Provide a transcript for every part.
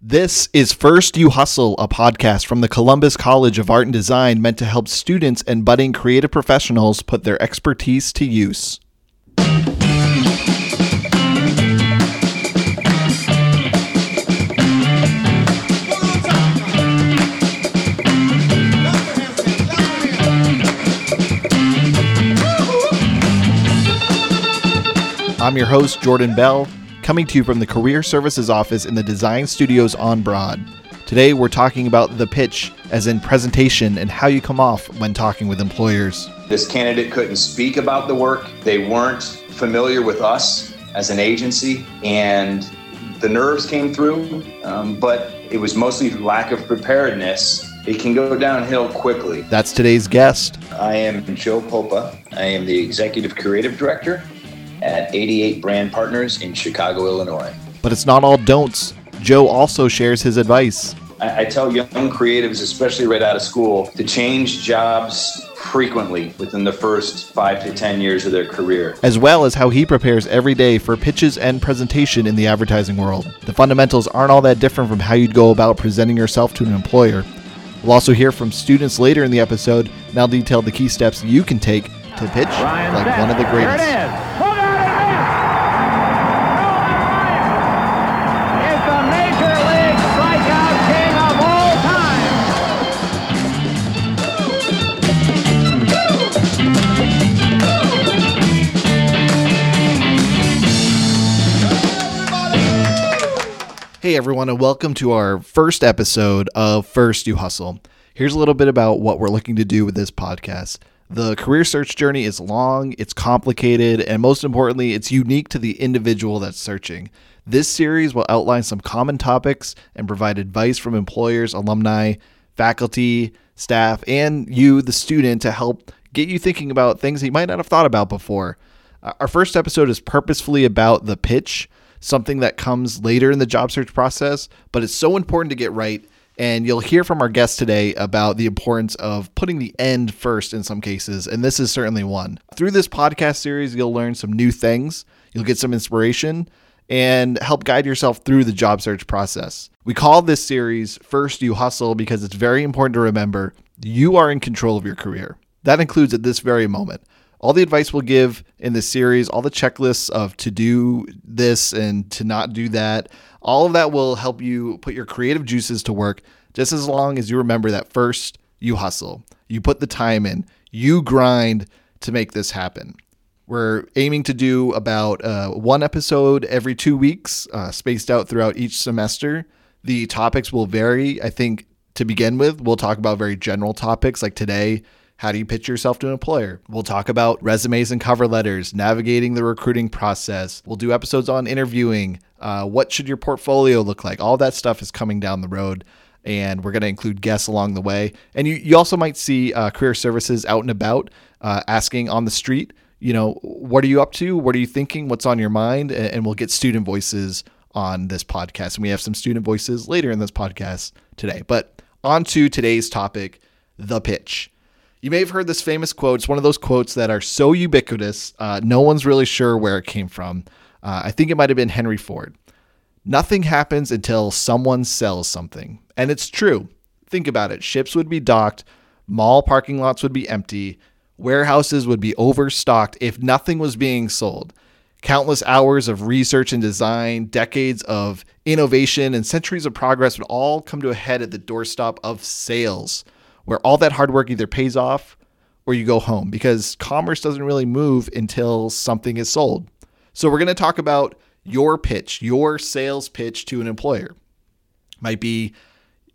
This is First You Hustle, a podcast from the Columbus College of Art and Design meant to help students and budding creative professionals put their expertise to use. I'm your host, Jordan Bell, coming to you from the Career Services Office in the Design Studios on Broad. Today, we're talking about the pitch, as in presentation, and how you come off when talking with employers. This candidate couldn't speak about the work, they weren't familiar with us as an agency, and the nerves came through, um, but it was mostly lack of preparedness. It can go downhill quickly. That's today's guest. I am Joe Popa. I am the Executive Creative Director at 88 Brand Partners in Chicago, Illinois. But it's not all don'ts. Joe also shares his advice. I, I tell young creatives, especially right out of school, to change jobs frequently within the first five to 10 years of their career. as well as how he prepares every day for pitches and presentation in the advertising world. The fundamentals aren't all that different from how you'd go about presenting yourself to an employer. We'll also hear from students later in the episode, and I'll detail the key steps you can take to pitch like one of the There it greatest. Everyone, and welcome to our first episode of First You Hustle. Here's a little bit about what we're looking to do with this podcast. The career search journey is long, it's complicated, and most importantly, it's unique to the individual that's searching. This series will outline some common topics and provide advice from employers, alumni, faculty, staff, and you, the student, to help get you thinking about things that you might not have thought about before. Our first episode is purposefully about the pitch, something that comes later in the job search process, but it's so important to get right. And you'll hear from our guest today about the importance of putting the end first in some cases, and this is certainly one. Through this podcast series, you'll learn some new things, you'll get some inspiration, and help guide yourself through the job search process. We call this series First You Hustle because it's very important to remember you are in control of your career. That includes at this very moment. All the advice we'll give in this series, all the checklists of to do this and to not do that, all of that will help you put your creative juices to work just as long as you remember that first you hustle. You put the time in, you grind to make this happen. We're aiming to do about uh, one episode every two weeks, uh, spaced out throughout each semester. The topics will vary. I think to begin with, we'll talk about very general topics like today. How do you pitch yourself to an employer? We'll talk about resumes and cover letters, navigating the recruiting process. We'll do episodes on interviewing. Uh, what should your portfolio look like? All that stuff is coming down the road and we're going to include guests along the way. And you, you also might see uh, career services out and about uh, asking on the street, you know, what are you up to? What are you thinking? What's on your mind? And, and we'll get student voices on this podcast. And we have some student voices later in this podcast today. But on to today's topic the pitch. You may have heard this famous quote. It's one of those quotes that are so ubiquitous, uh, no one's really sure where it came from. Uh, I think it might have been Henry Ford. Nothing happens until someone sells something. And it's true. Think about it. Ships would be docked, mall parking lots would be empty, warehouses would be overstocked if nothing was being sold. Countless hours of research and design, decades of innovation, and centuries of progress would all come to a head at the doorstep of sales, where all that hard work either pays off or you go home because commerce doesn't really move until something is sold. So, we're going to talk about your pitch, your sales pitch to an employer. Might be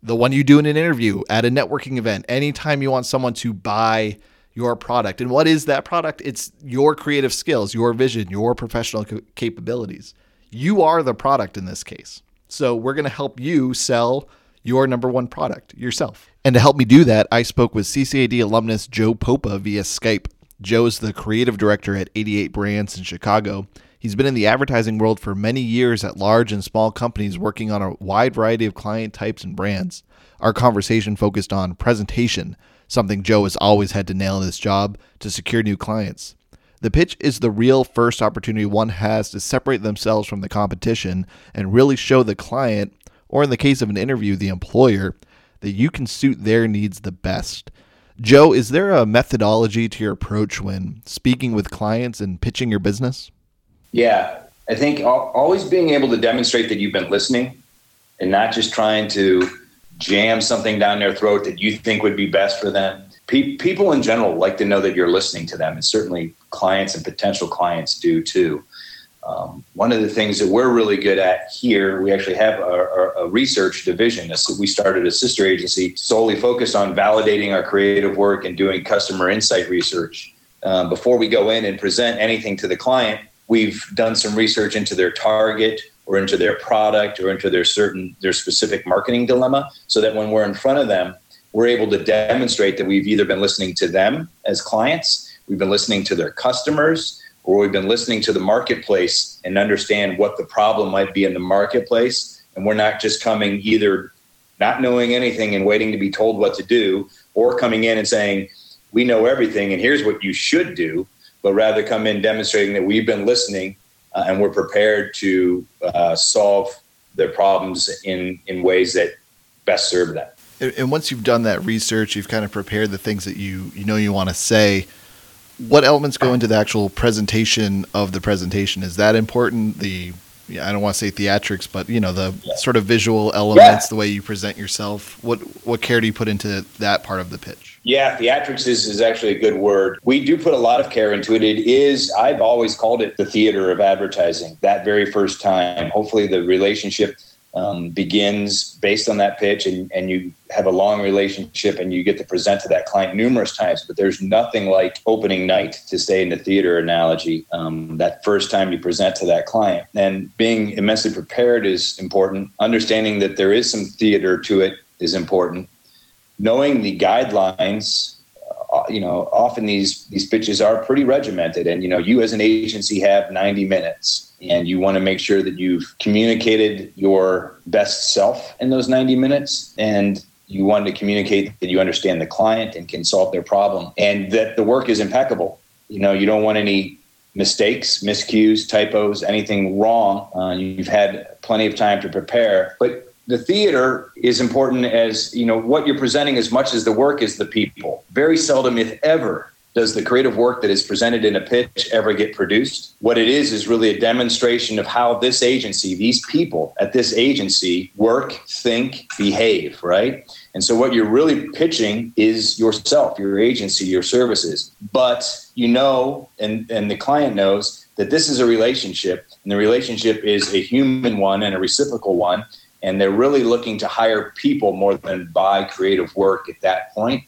the one you do in an interview at a networking event, anytime you want someone to buy your product. And what is that product? It's your creative skills, your vision, your professional capabilities. You are the product in this case. So we're going to help you sell your number one product yourself. And to help me do that, I spoke with CCAD alumnus Joe Popa via Skype. Joe is the creative director at 88 Brands in Chicago. He's been in the advertising world for many years at large and small companies working on a wide variety of client types and brands. Our conversation focused on presentation, something Joe has always had to nail in his job to secure new clients. The pitch is the real first opportunity one has to separate themselves from the competition and really show the client or in the case of an interview, the employer, that you can suit their needs the best. Joe, is there a methodology to your approach when speaking with clients and pitching your business? Yeah, I think always being able to demonstrate that you've been listening and not just trying to jam something down their throat that you think would be best for them. Pe- people in general like to know that you're listening to them, and certainly clients and potential clients do too. Um, one of the things that we're really good at here, we actually have a, a, research division. We started a sister agency solely focused on validating our creative work and doing customer insight research. Um, before we go in and present anything to the client, we've done some research into their target or into their product or into their certain their specific marketing dilemma so that when we're in front of them we're able to demonstrate that we've either been listening to them as clients we've been listening to their customers or we've been listening to the marketplace and understand what the problem might be in the marketplace and we're not just coming either not knowing anything and waiting to be told what to do or coming in and saying we know everything and here's what you should do but rather come in demonstrating that we've been listening uh, and we're prepared to uh, solve their problems in in ways that best serve them. And once you've done that research, you've kind of prepared the things that you you know you want to say. What elements go into the actual presentation of the presentation? Is that important? The I don't want to say theatrics, but you know the yeah. sort of visual elements, yeah. the way you present yourself. What what care do you put into that part of the pitch? Yeah, theatrics is, is actually a good word. We do put a lot of care into it. It is, I've always called it the theater of advertising that very first time. Hopefully, the relationship um, begins based on that pitch and, and you have a long relationship and you get to present to that client numerous times. But there's nothing like opening night to stay in the theater analogy. Um, that first time you present to that client and being immensely prepared is important. Understanding that there is some theater to it is important knowing the guidelines you know often these these pitches are pretty regimented. And you know you as an agency have 90 minutes and you want to make sure that you've communicated your best self in those 90 minutes. And you want to communicate that you understand the client and can solve their problem and that the work is impeccable. You know you don't want any mistakes miscues typos anything wrong. Uh, you've had plenty of time to prepare. But the theater is important as you know what you're presenting as much as the work is the people. Very seldom if ever does the creative work that is presented in a pitch ever get produced. What it is is really a demonstration of how this agency these people at this agency work think behave right? And so what you're really pitching is yourself your agency your services. But you know and and the client knows that this is a relationship and the relationship is a human one and a reciprocal one and they're really looking to hire people more than buy creative work at that point.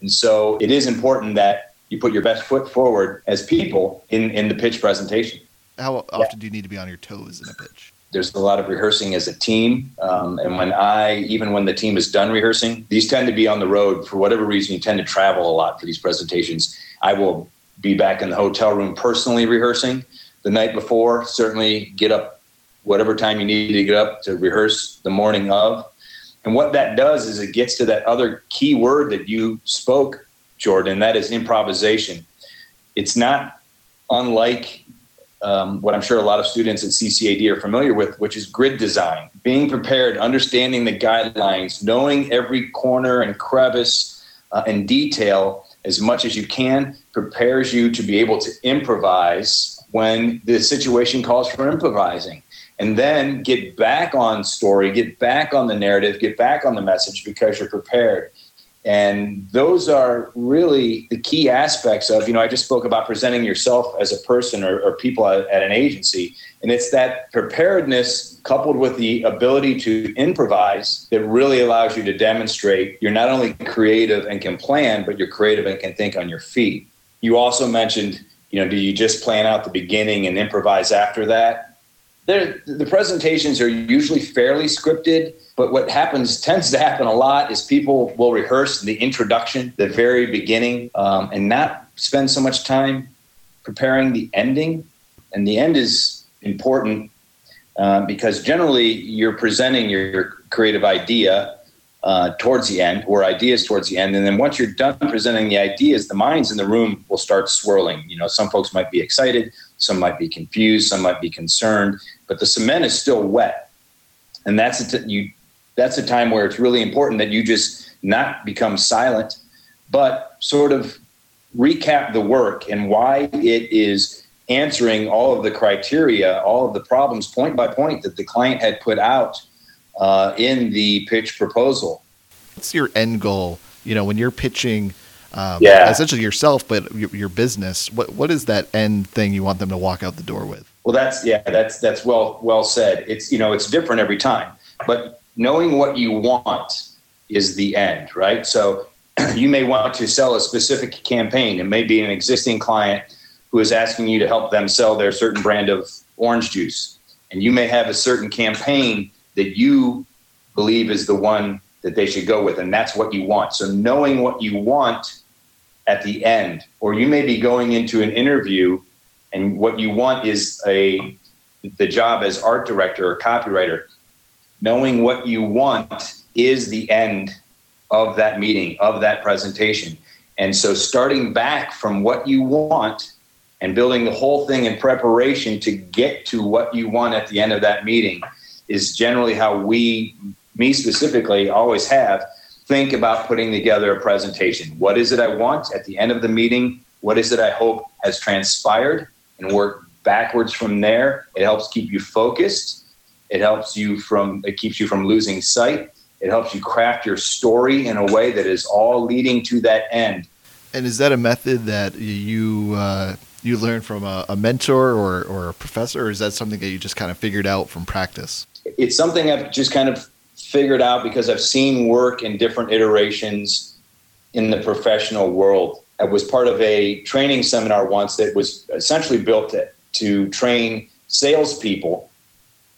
And so it is important that you put your best foot forward as people in, in the pitch presentation. How often yeah. do you need to be on your toes in a pitch? There's a lot of rehearsing as a team. Um, and when I, even when the team is done rehearsing, these tend to be on the road for whatever reason. You tend to travel a lot for these presentations. I will be back in the hotel room personally rehearsing the night before, certainly get up whatever time you need to get up to rehearse the morning of. And what that does is it gets to that other key word that you spoke, Jordan, that is improvisation. It's not unlike um, what I'm sure a lot of students at CCAD are familiar with, which is grid design. Being prepared, understanding the guidelines, knowing every corner and crevice uh, and detail as much as you can prepares you to be able to improvise when the situation calls for improvising and then get back on story, get back on the narrative, get back on the message because you're prepared. And those are really the key aspects of, you know, I just spoke about presenting yourself as a person or, or people at, at an agency. And it's that preparedness coupled with the ability to improvise that really allows you to demonstrate you're not only creative and can plan, but you're creative and can think on your feet. You also mentioned, you know, do you just plan out the beginning and improvise after that? The presentations are usually fairly scripted, but what happens tends to happen a lot is people will rehearse the introduction, the very beginning, um, and not spend so much time preparing the ending. And the end is important uh, because generally you're presenting your, creative idea uh, towards the end or ideas towards the end. And then once you're done presenting the ideas, the minds in the room will start swirling. You know, some folks might be excited, some might be confused, some might be concerned, but the cement is still wet. And that's it. You that's a time where it's really important that you just not become silent, but sort of recap the work and why it is answering all of the criteria, all of the problems point by point that the client had put out uh, in the pitch proposal. What's your end goal? You know, when you're pitching, um, Yeah. essentially yourself, but your, your business. What what is that end thing you want them to walk out the door with? Well, that's yeah, that's that's well well said. It's you know it's different every time, but knowing what you want is the end, right? So you may want to sell a specific campaign. It may be an existing client who is asking you to help them sell their certain brand of orange juice, and you may have a certain campaign that you believe is the one that they should go with, and that's what you want. So knowing what you want at the end, or you may be going into an interview and what you want is a the job as art director or copywriter. Knowing what you want is the end of that meeting of that presentation. And so starting back from what you want and building the whole thing in preparation to get to what you want at the end of that meeting is generally how we me specifically always have think about putting together a presentation what is it i want at the end of the meeting what is it i hope has transpired and work backwards from there. It helps keep you focused. It helps you from it keeps you from losing sight. It helps you craft your story in a way that is all leading to that end. And is that a method that you uh, you learned from a, a mentor or, or a professor, or is that something that you just kind of figured out from practice? It's something I've just kind of figured out because I've seen work in different iterations in the professional world. I was part of a training seminar once that was essentially built to, to train salespeople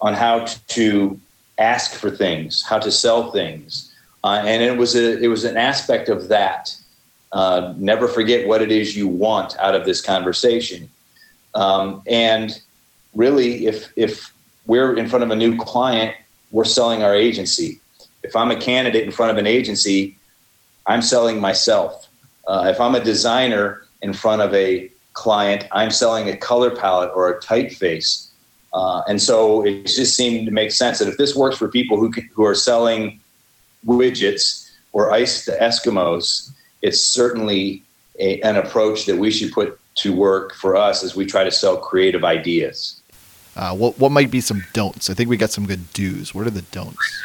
on how to ask for things, how to sell things, uh, and it was a it was an aspect of that. Uh, never forget what it is you want out of this conversation, um, and really, if if we're in front of a new client, we're selling our agency. If I'm a candidate in front of an agency, I'm selling myself. Uh, if I'm a designer in front of a client, I'm selling a color palette or a typeface. Uh, and so it just seemed to make sense that if this works for people who, who are selling widgets or ice to Eskimos, it's certainly a, an approach that we should put to work for us as we try to sell creative ideas. Uh, what what might be some don'ts? I think we got some good do's. What are the don'ts?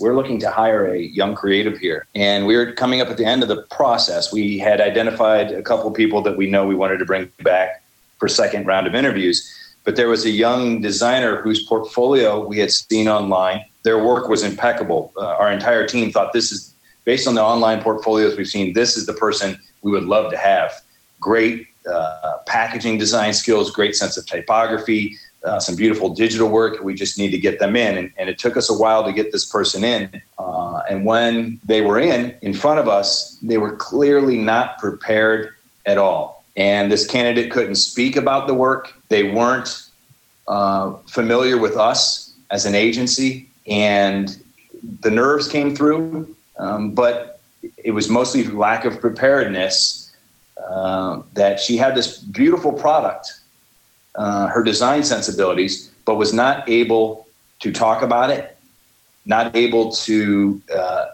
we're looking to hire a young creative here and we are coming up at the end of the process we had identified a couple people that we know we wanted to bring back for second round of interviews but there was a young designer whose portfolio we had seen online their work was impeccable uh, our entire team thought this is based on the online portfolios we've seen this is the person we would love to have great uh, packaging design skills great sense of typography uh, some beautiful digital work. We just need to get them in. And, and it took us a while to get this person in. Uh, and when they were in, in front of us, they were clearly not prepared at all. And this candidate couldn't speak about the work. They weren't uh, familiar with us as an agency. And the nerves came through, um, but it was mostly lack of preparedness uh, that she had this beautiful product uh, her design sensibilities, but was not able to talk about it, not able to uh,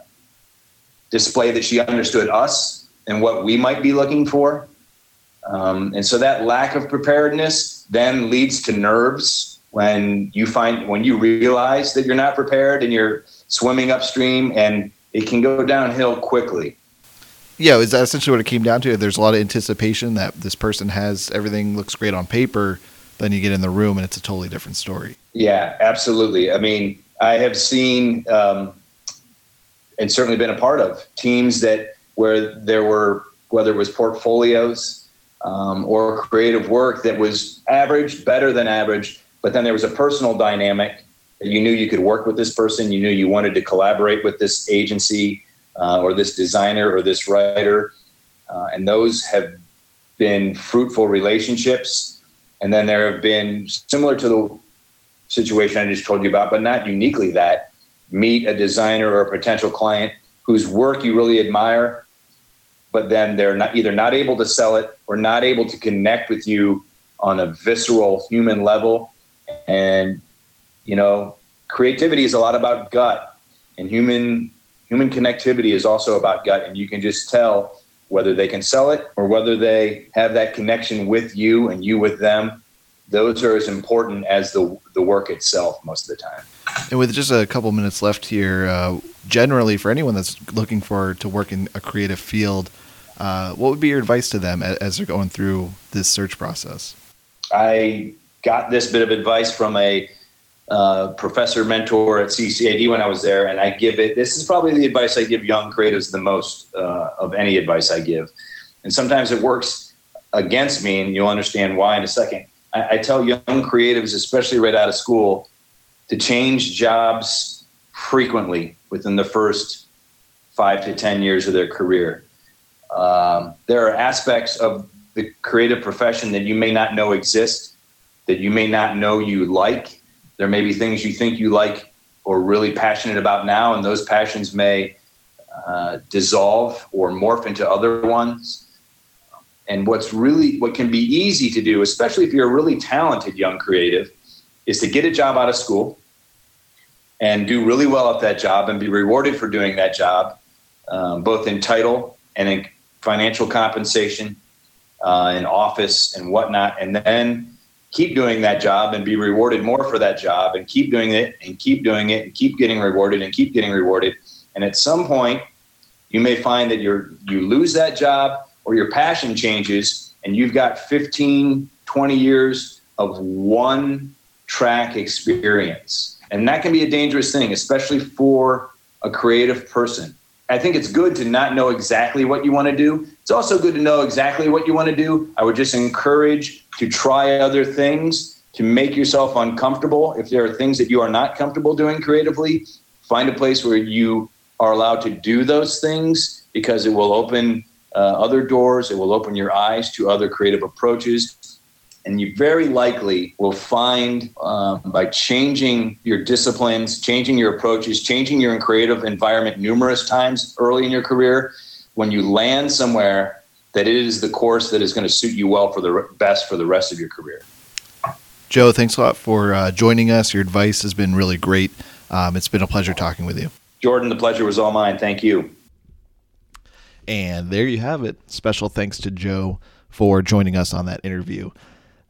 display that she understood us and what we might be looking for. Um, and so that lack of preparedness then leads to nerves when you find when you realize that you're not prepared and you're swimming upstream and it can go downhill quickly Yeah, is that essentially what it came down to? There's a lot of anticipation that this person has everything looks great on paper. Then you get in the room and it's a totally different story. Yeah, absolutely. I mean, I have seen um, and certainly been a part of teams that where there were whether it was portfolios um, or creative work that was average, better than average, but then there was a personal dynamic that you knew you could work with this person, you knew you wanted to collaborate with this agency uh, or this designer or this writer, uh, and those have been fruitful relationships. And then there have been similar to the situation I just told you about, but not uniquely that. Meet a designer or a potential client whose work you really admire, but then they're not either not able to sell it or not able to connect with you on a visceral human level. And you know, creativity is a lot about gut. And human human connectivity is also about gut, and you can just tell whether they can sell it or whether they have that connection with you and you with them. Those are as important as the the work itself most of the time. And with just a couple minutes left here, uh, generally for anyone that's looking for to work in a creative field, uh, what would be your advice to them as, as they're going through this search process? I got this bit of advice from a professor mentor at CCAD when I was there, and I give it. This is probably the advice I give young creatives the most uh, of any advice I give, and sometimes it works against me, and you'll understand why in a second. I, I tell young creatives, especially right out of school, to change jobs frequently within the first five to ten years of their career. Um, there are aspects of the creative profession that you may not know exist, that you may not know you like there may be things you think you like or really passionate about now, and those passions may uh, dissolve or morph into other ones. And what's really what can be easy to do, especially if you're a really talented young creative, is to get a job out of school and do really well at that job and be rewarded for doing that job, um, both in title and in financial compensation, uh, in office and whatnot, and then keep doing that job and be rewarded more for that job and keep doing it and keep doing it and keep getting rewarded and keep getting rewarded and at some point you may find that you're you lose that job or your passion changes and you've got 15 20 years of one track experience and that can be a dangerous thing especially for a creative person I think it's good to not know exactly what you want to do. It's also good to know exactly what you want to do. I would just encourage to try other things to make yourself uncomfortable. If there are things that you are not comfortable doing creatively, find a place where you are allowed to do those things because it will open uh, other doors. It will open your eyes to other creative approaches and you very likely will find um, by changing your disciplines, changing your approaches, changing your creative environment numerous times early in your career, when you land somewhere, that it is the course that is going to suit you well for the best for the rest of your career. Joe, thanks a lot for uh, joining us. Your advice has been really great. Um, it's been a pleasure talking with you. Jordan, the pleasure was all mine. Thank you. And there you have it. Special thanks to Joe for joining us on that interview.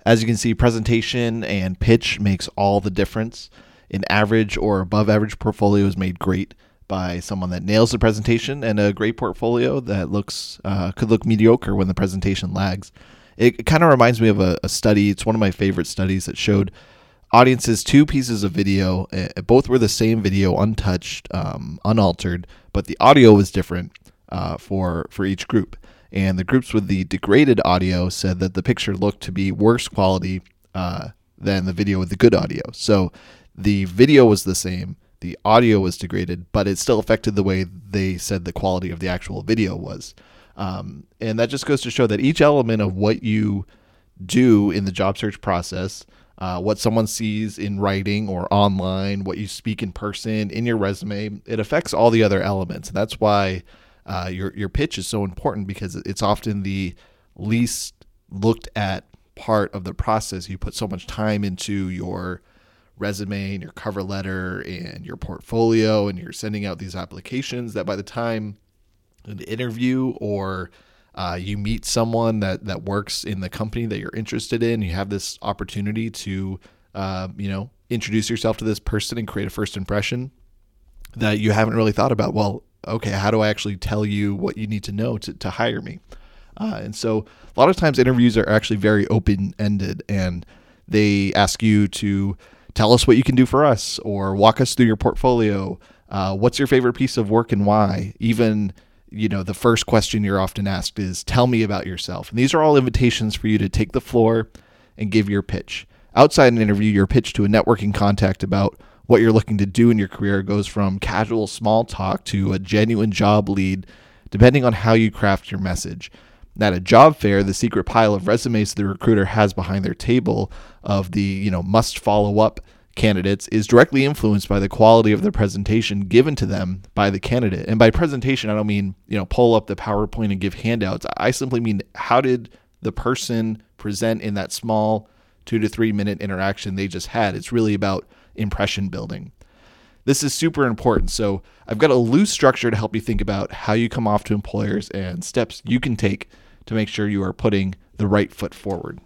As you can see, presentation and pitch makes all the difference. An average or above average portfolio is made great by someone that nails the presentation, and a great portfolio that looks uh, could look mediocre when the presentation lags. It, kind of reminds me of a, a, study. It's one of my favorite studies that showed audiences two pieces of video. Uh, both were the same video, untouched, um, unaltered, but the audio was different uh, for for each group and the groups with the degraded audio said that the picture looked to be worse quality uh, than the video with the good audio. So the video was the same, the audio was degraded, but it still affected the way they said the quality of the actual video was. Um, and that just goes to show that each element of what you do in the job search process, uh, what someone sees in writing or online, what you speak in person, in your resume, it affects all the other elements. And that's why uh, your your pitch is so important because it's often the least looked at part of the process. You put so much time into your resume and your cover letter and your portfolio, and you're sending out these applications that by the time an interview or uh, you meet someone that that works in the company that you're interested in, you have this opportunity to uh, you know introduce yourself to this person and create a first impression that you haven't really thought about. Well, okay, how do I actually tell you what you need to know to, to hire me? Uh, and so a lot of times interviews are actually very open ended and they ask you to tell us what you can do for us or walk us through your portfolio. Uh, what's your favorite piece of work and why? Even, you know, the first question you're often asked is, tell me about yourself. And these are all invitations for you to take the floor and give your pitch. Outside an interview, your pitch to a networking contact about what you're looking to do in your career goes from casual small talk to a genuine job lead, depending on how you craft your message. At a job fair, the secret pile of resumes the recruiter has behind their table of the, you know, must follow up candidates is directly influenced by the quality of the presentation given to them by the candidate. And by presentation, I don't mean, you know, pull up the PowerPoint and give handouts. I simply mean how did the person present in that small two to three minute interaction they just had? It's really about impression building. This is super important. So, I've got a loose structure to help you think about how you come off to employers and steps you can take to make sure you are putting the right foot forward.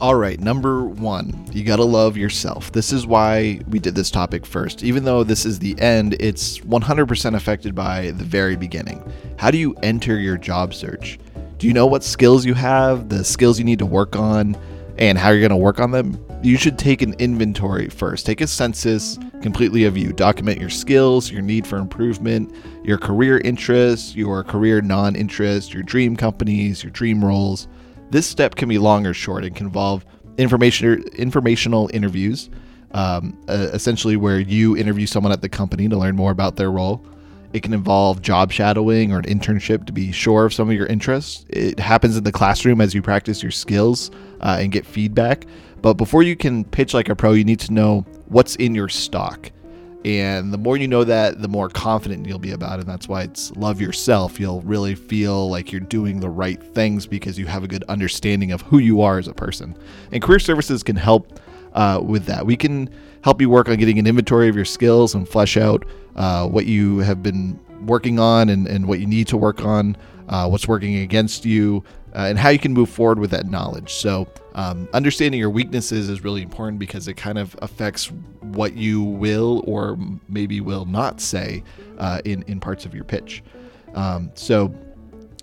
All right, number one, you gotta love yourself. This is why we did this topic first. Even though this is the end, it's 100% affected by the very beginning. How do you enter your job search? Do you know what skills you have, the skills you need to work on, and how you're gonna work on them? You should take an inventory first. Take a census completely of you. Document your skills, your need for improvement, your career interests, your career non interests, your dream companies, your dream roles this step can be long or short. and can involve information informational interviews, um, uh, essentially where you interview someone at the company to learn more about their role. It can involve job shadowing or an internship to be sure of some of your interests. It happens in the classroom as you practice your skills uh, and get feedback. But before you can pitch like a pro, you need to know what's in your stock. And the more you know that, the more confident you'll be about it. And that's why it's love yourself. You'll really feel like you're doing the right things because you have a good understanding of who you are as a person. And career services can help uh, with that. We can help you work on getting an inventory of your skills and flesh out uh, what you have been working on and, and what you need to work on, uh, what's working against you, uh, and how you can move forward with that knowledge. So, um, understanding your weaknesses is really important because it kind of affects what you will or maybe will not say uh, in in parts of your pitch. Um, so,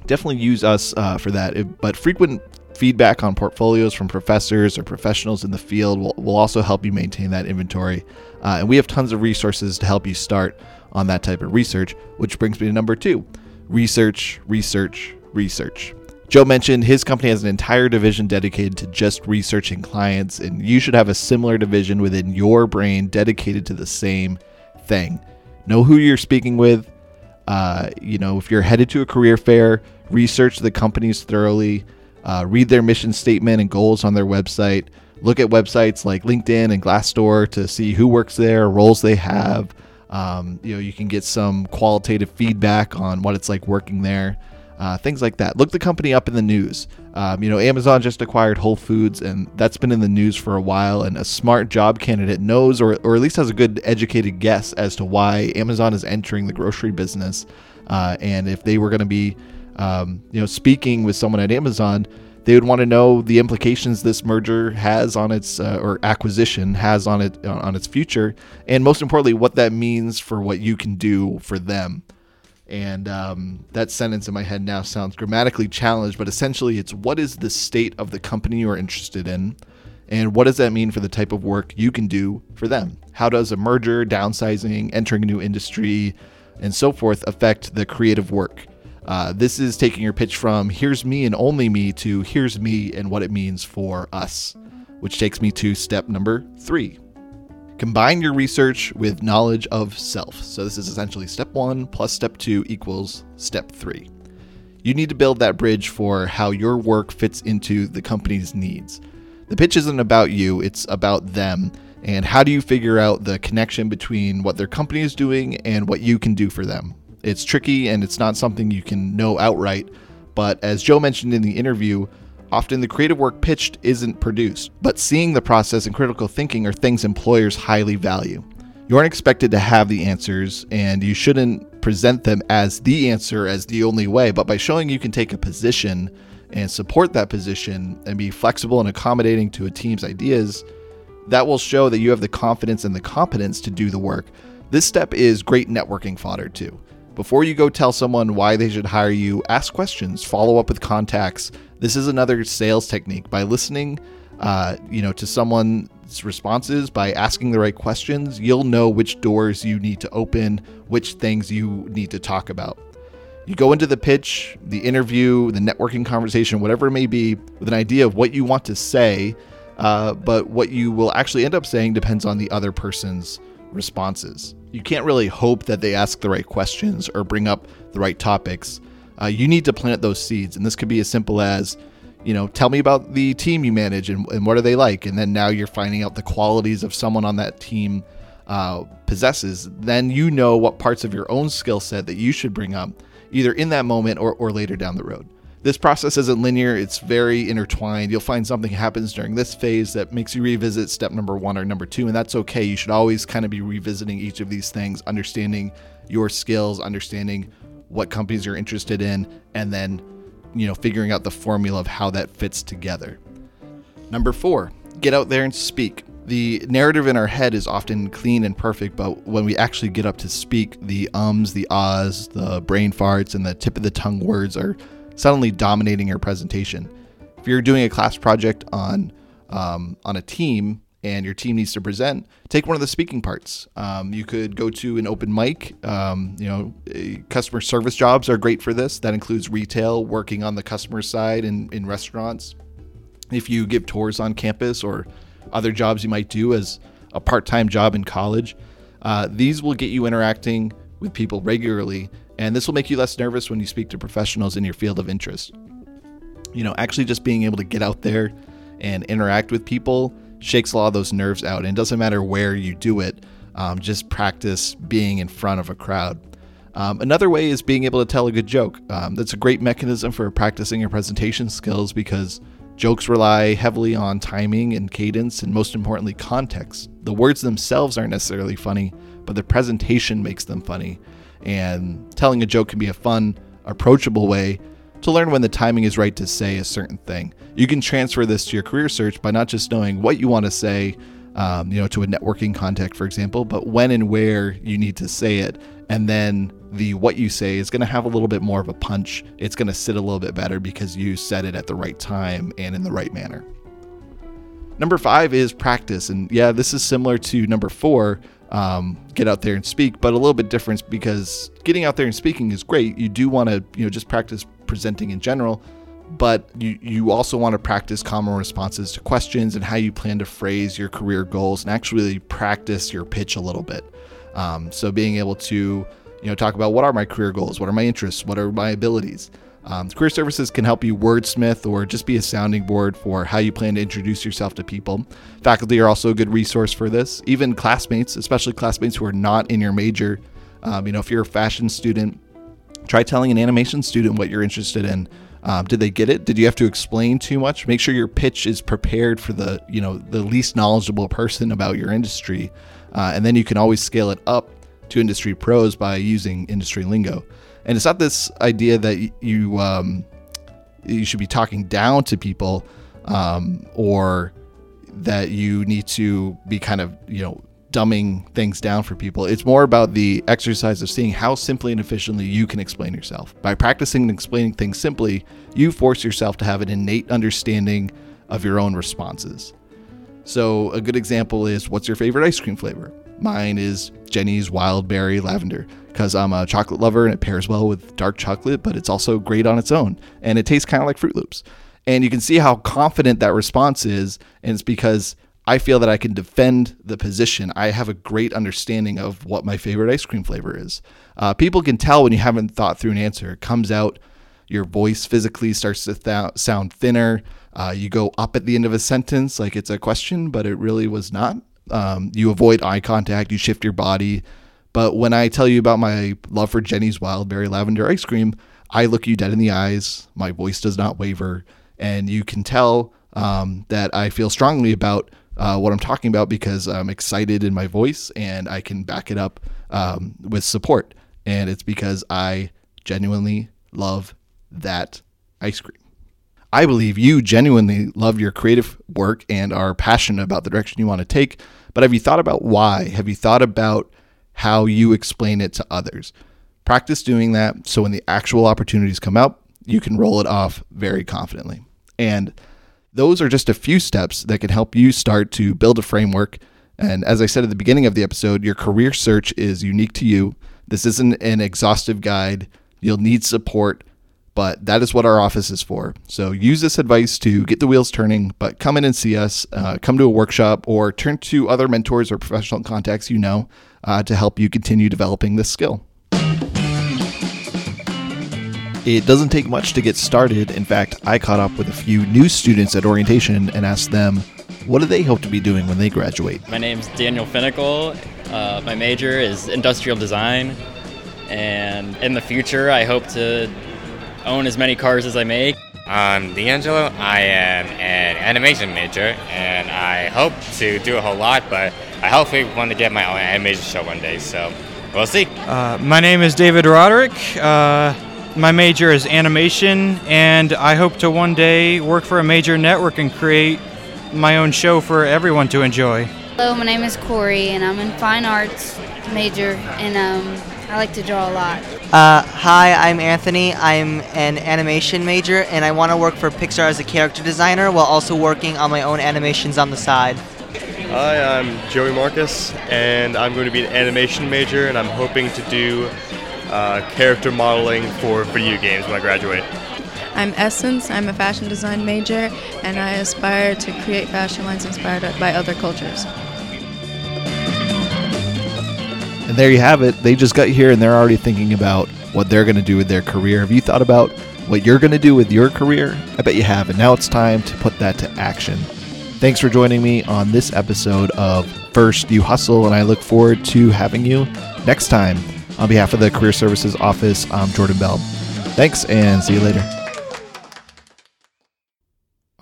definitely use us uh, for that. It, but frequent feedback on portfolios from professors or professionals in the field will, will also help you maintain that inventory. Uh, and we have tons of resources to help you start on that type of research, which brings me to number two research, research, research. Joe mentioned his company has an entire division dedicated to just researching clients, and you should have a similar division within your brain dedicated to the same thing. Know who you're speaking with. Uh, you know, if you're headed to a career fair, research the companies thoroughly, uh, read their mission statement and goals on their website. Look at websites like LinkedIn and Glassdoor to see who works there, roles they have. Um, you know, you can get some qualitative feedback on what it's like working there uh, things like that. Look the company up in the news. Um, you know, Amazon just acquired Whole Foods, and that's been in the news for a while. And a smart job candidate knows, or, or at least has a good educated guess as to why Amazon is entering the grocery business. Uh, and if they were going to be, um, you know, speaking with someone at Amazon, they would want to know the implications this merger has on its uh, or acquisition has on it on its future, and most importantly, what that means for what you can do for them. And um, that sentence in my head now sounds grammatically challenged, but essentially it's what is the state of the company you're interested in? And what does that mean for the type of work you can do for them? How does a merger, downsizing, entering a new industry, and so forth affect the creative work? Uh, this is taking your pitch from here's me and only me to here's me and what it means for us, which takes me to step number three Combine your research with knowledge of self. So, this is essentially step one plus step two equals step three. You need to build that bridge for how your work fits into the company's needs. The pitch isn't about you, it's about them. And how do you figure out the connection between what their company is doing and what you can do for them? It's tricky and it's not something you can know outright. But as Joe mentioned in the interview, Often the creative work pitched isn't produced, but seeing the process and critical thinking are things employers highly value. You aren't expected to have the answers, and you shouldn't present them as the answer as the only way, but by showing you can take a position and support that position and be flexible and accommodating to a team's ideas, that will show that you have the confidence and the competence to do the work. This step is great networking fodder too. Before you go tell someone why they should hire you, ask questions, follow up with contacts. This is another sales technique. By listening, uh, you know, to someone's responses, by asking the right questions, you'll know which doors you need to open, which things you need to talk about. You go into the pitch, the interview, the networking conversation, whatever it may be, with an idea of what you want to say, uh, but what you will actually end up saying depends on the other person's responses. You can't really hope that they ask the right questions or bring up the right topics. Uh, you need to plant those seeds, and this could be as simple as, you know, tell me about the team you manage and, and what are they like, and then now you're finding out the qualities of someone on that team uh, possesses. Then you know what parts of your own skill set that you should bring up, either in that moment or, or later down the road. This process isn't linear, it's very intertwined. You'll find something happens during this phase that makes you revisit step number one or number two, and that's okay. You should always kind of be revisiting each of these things, understanding your skills, understanding what companies you're interested in, and then, you know, figuring out the formula of how that fits together. Number four, get out there and speak. The narrative in our head is often clean and perfect, but when we actually get up to speak, the ums, the ahs, the brain farts, and the tip of the tongue words are suddenly dominating your presentation. If you're doing a class project on um, on a team and your team needs to present, take one of the speaking parts. Um, you could go to an open mic. Um, you know, customer service jobs are great for this. That includes retail, working on the customer side in, in restaurants. If you give tours on campus or other jobs you might do as a part time job in college, uh, these will get you interacting with people regularly and this will make you less nervous when you speak to professionals in your field of interest. You know, actually just being able to get out there and interact with people shakes a lot of those nerves out. And it doesn't matter where you do it, um, just practice being in front of a crowd. Um, another way is being able to tell a good joke. Um, that's a great mechanism for practicing your presentation skills because jokes rely heavily on timing and cadence, and most importantly, context. The words themselves aren't necessarily funny, but the presentation makes them funny and telling a joke can be a fun, approachable way to learn when the timing is right to say a certain thing. You can transfer this to your career search by not just knowing what you want to say, um, you know, to a networking contact, for example, but when and where you need to say it. And then the what you say is going to have a little bit more of a punch. It's going to sit a little bit better because you said it at the right time and in the right manner. Number five is practice. And yeah, this is similar to number four, um, get out there and speak, but a little bit different because getting out there and speaking is great. You do want to, you know, just practice presenting in general, but you, you also want to practice common responses to questions and how you plan to phrase your career goals and actually practice your pitch a little bit. Um, so being able to, you know, talk about what are my career goals, what are my interests, what are my abilities. Um, career services can help you wordsmith or just be a sounding board for how you plan to introduce yourself to people. Faculty are also a good resource for this. Even classmates, especially classmates who are not in your major. Um, you know, if you're a fashion student, try telling an animation student what you're interested in. Um, did they get it? Did you have to explain too much? Make sure your pitch is prepared for the you know the least knowledgeable person about your industry, uh, and then you can always scale it up to industry pros by using industry lingo. And it's not this idea that you um, you should be talking down to people um, or that you need to be kind of you know dumbing things down for people. It's more about the exercise of seeing how simply and efficiently you can explain yourself. By practicing and explaining things simply, you force yourself to have an innate understanding of your own responses. So, a good example is what's your favorite ice cream flavor? Mine is Jeni's Wild Berry Lavender because I'm a chocolate lover and it pairs well with dark chocolate, but it's also great on its own. And it tastes kind of like Froot Loops. And you can see how confident that response is. And it's because I feel that I can defend the position. I have a great understanding of what my favorite ice cream flavor is. Uh, people can tell when you haven't thought through an answer. It comes out, your voice physically starts to th- sound thinner. Uh, you go up at the end of a sentence like it's a question, but it really was not. Um, you avoid eye contact, you shift your body. But when I tell you about my love for Jeni's Wild Berry Lavender ice cream, I look you dead in the eyes. My voice does not waver. And you can tell um, that I feel strongly about uh, what I'm talking about because I'm excited in my voice and I can back it up um, with support. And it's because I genuinely love that ice cream. I believe you genuinely love your creative work and are passionate about the direction you want to take. But have you thought about why? Have you thought about how you explain it to others? Practice doing that so when the actual opportunities come up, you can roll it off very confidently. And those are just a few steps that can help you start to build a framework. And as I said at the beginning of the episode, your career search is unique to you. This isn't an exhaustive guide. You'll need support but that is what our office is for. So use this advice to get the wheels turning, but come in and see us, uh, come to a workshop, or turn to other mentors or professional contacts you know uh, to help you continue developing this skill. It doesn't take much to get started. In fact, I caught up with a few new students at orientation and asked them, what do they hope to be doing when they graduate? My name's Daniel Finnicle. Uh, my major is industrial design. And in the future, I hope to own as many cars as I make. I'm D'Angelo. I am an animation major, and I hope to do a whole lot, but I hopefully want to get my own animation show one day, so we'll see. Uh, my name is David Roderick. Uh, my major is animation, and I hope to one day work for a major network and create my own show for everyone to enjoy. Hello, my name is Corey, and I'm in fine arts major, and um, I like to draw a lot. Uh, hi, I'm Anthony. I'm an animation major, and I want to work for Pixar as a character designer while also working on my own animations on the side. Hi, I'm Joey Marcus, and I'm going to be an animation major, and I'm hoping to do uh, character modeling for video games when I graduate. I'm Essence. I'm a fashion design major, and I aspire to create fashion lines inspired by other cultures. And there you have it. They just got here and they're already thinking about what they're going to do with their career. Have you thought about what you're going to do with your career? I bet you have. And now it's time to put that to action. Thanks for joining me on this episode of First You Hustle, and I look forward to having you next time. On behalf of the Career Services Office, I'm Jordan Bell. Thanks, and see you later.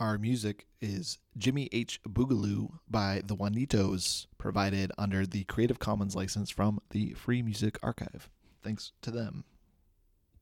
Our music is Jimmy H. Boogaloo by the Juanitos, provided under the Creative Commons license from the Free Music Archive. Thanks to them.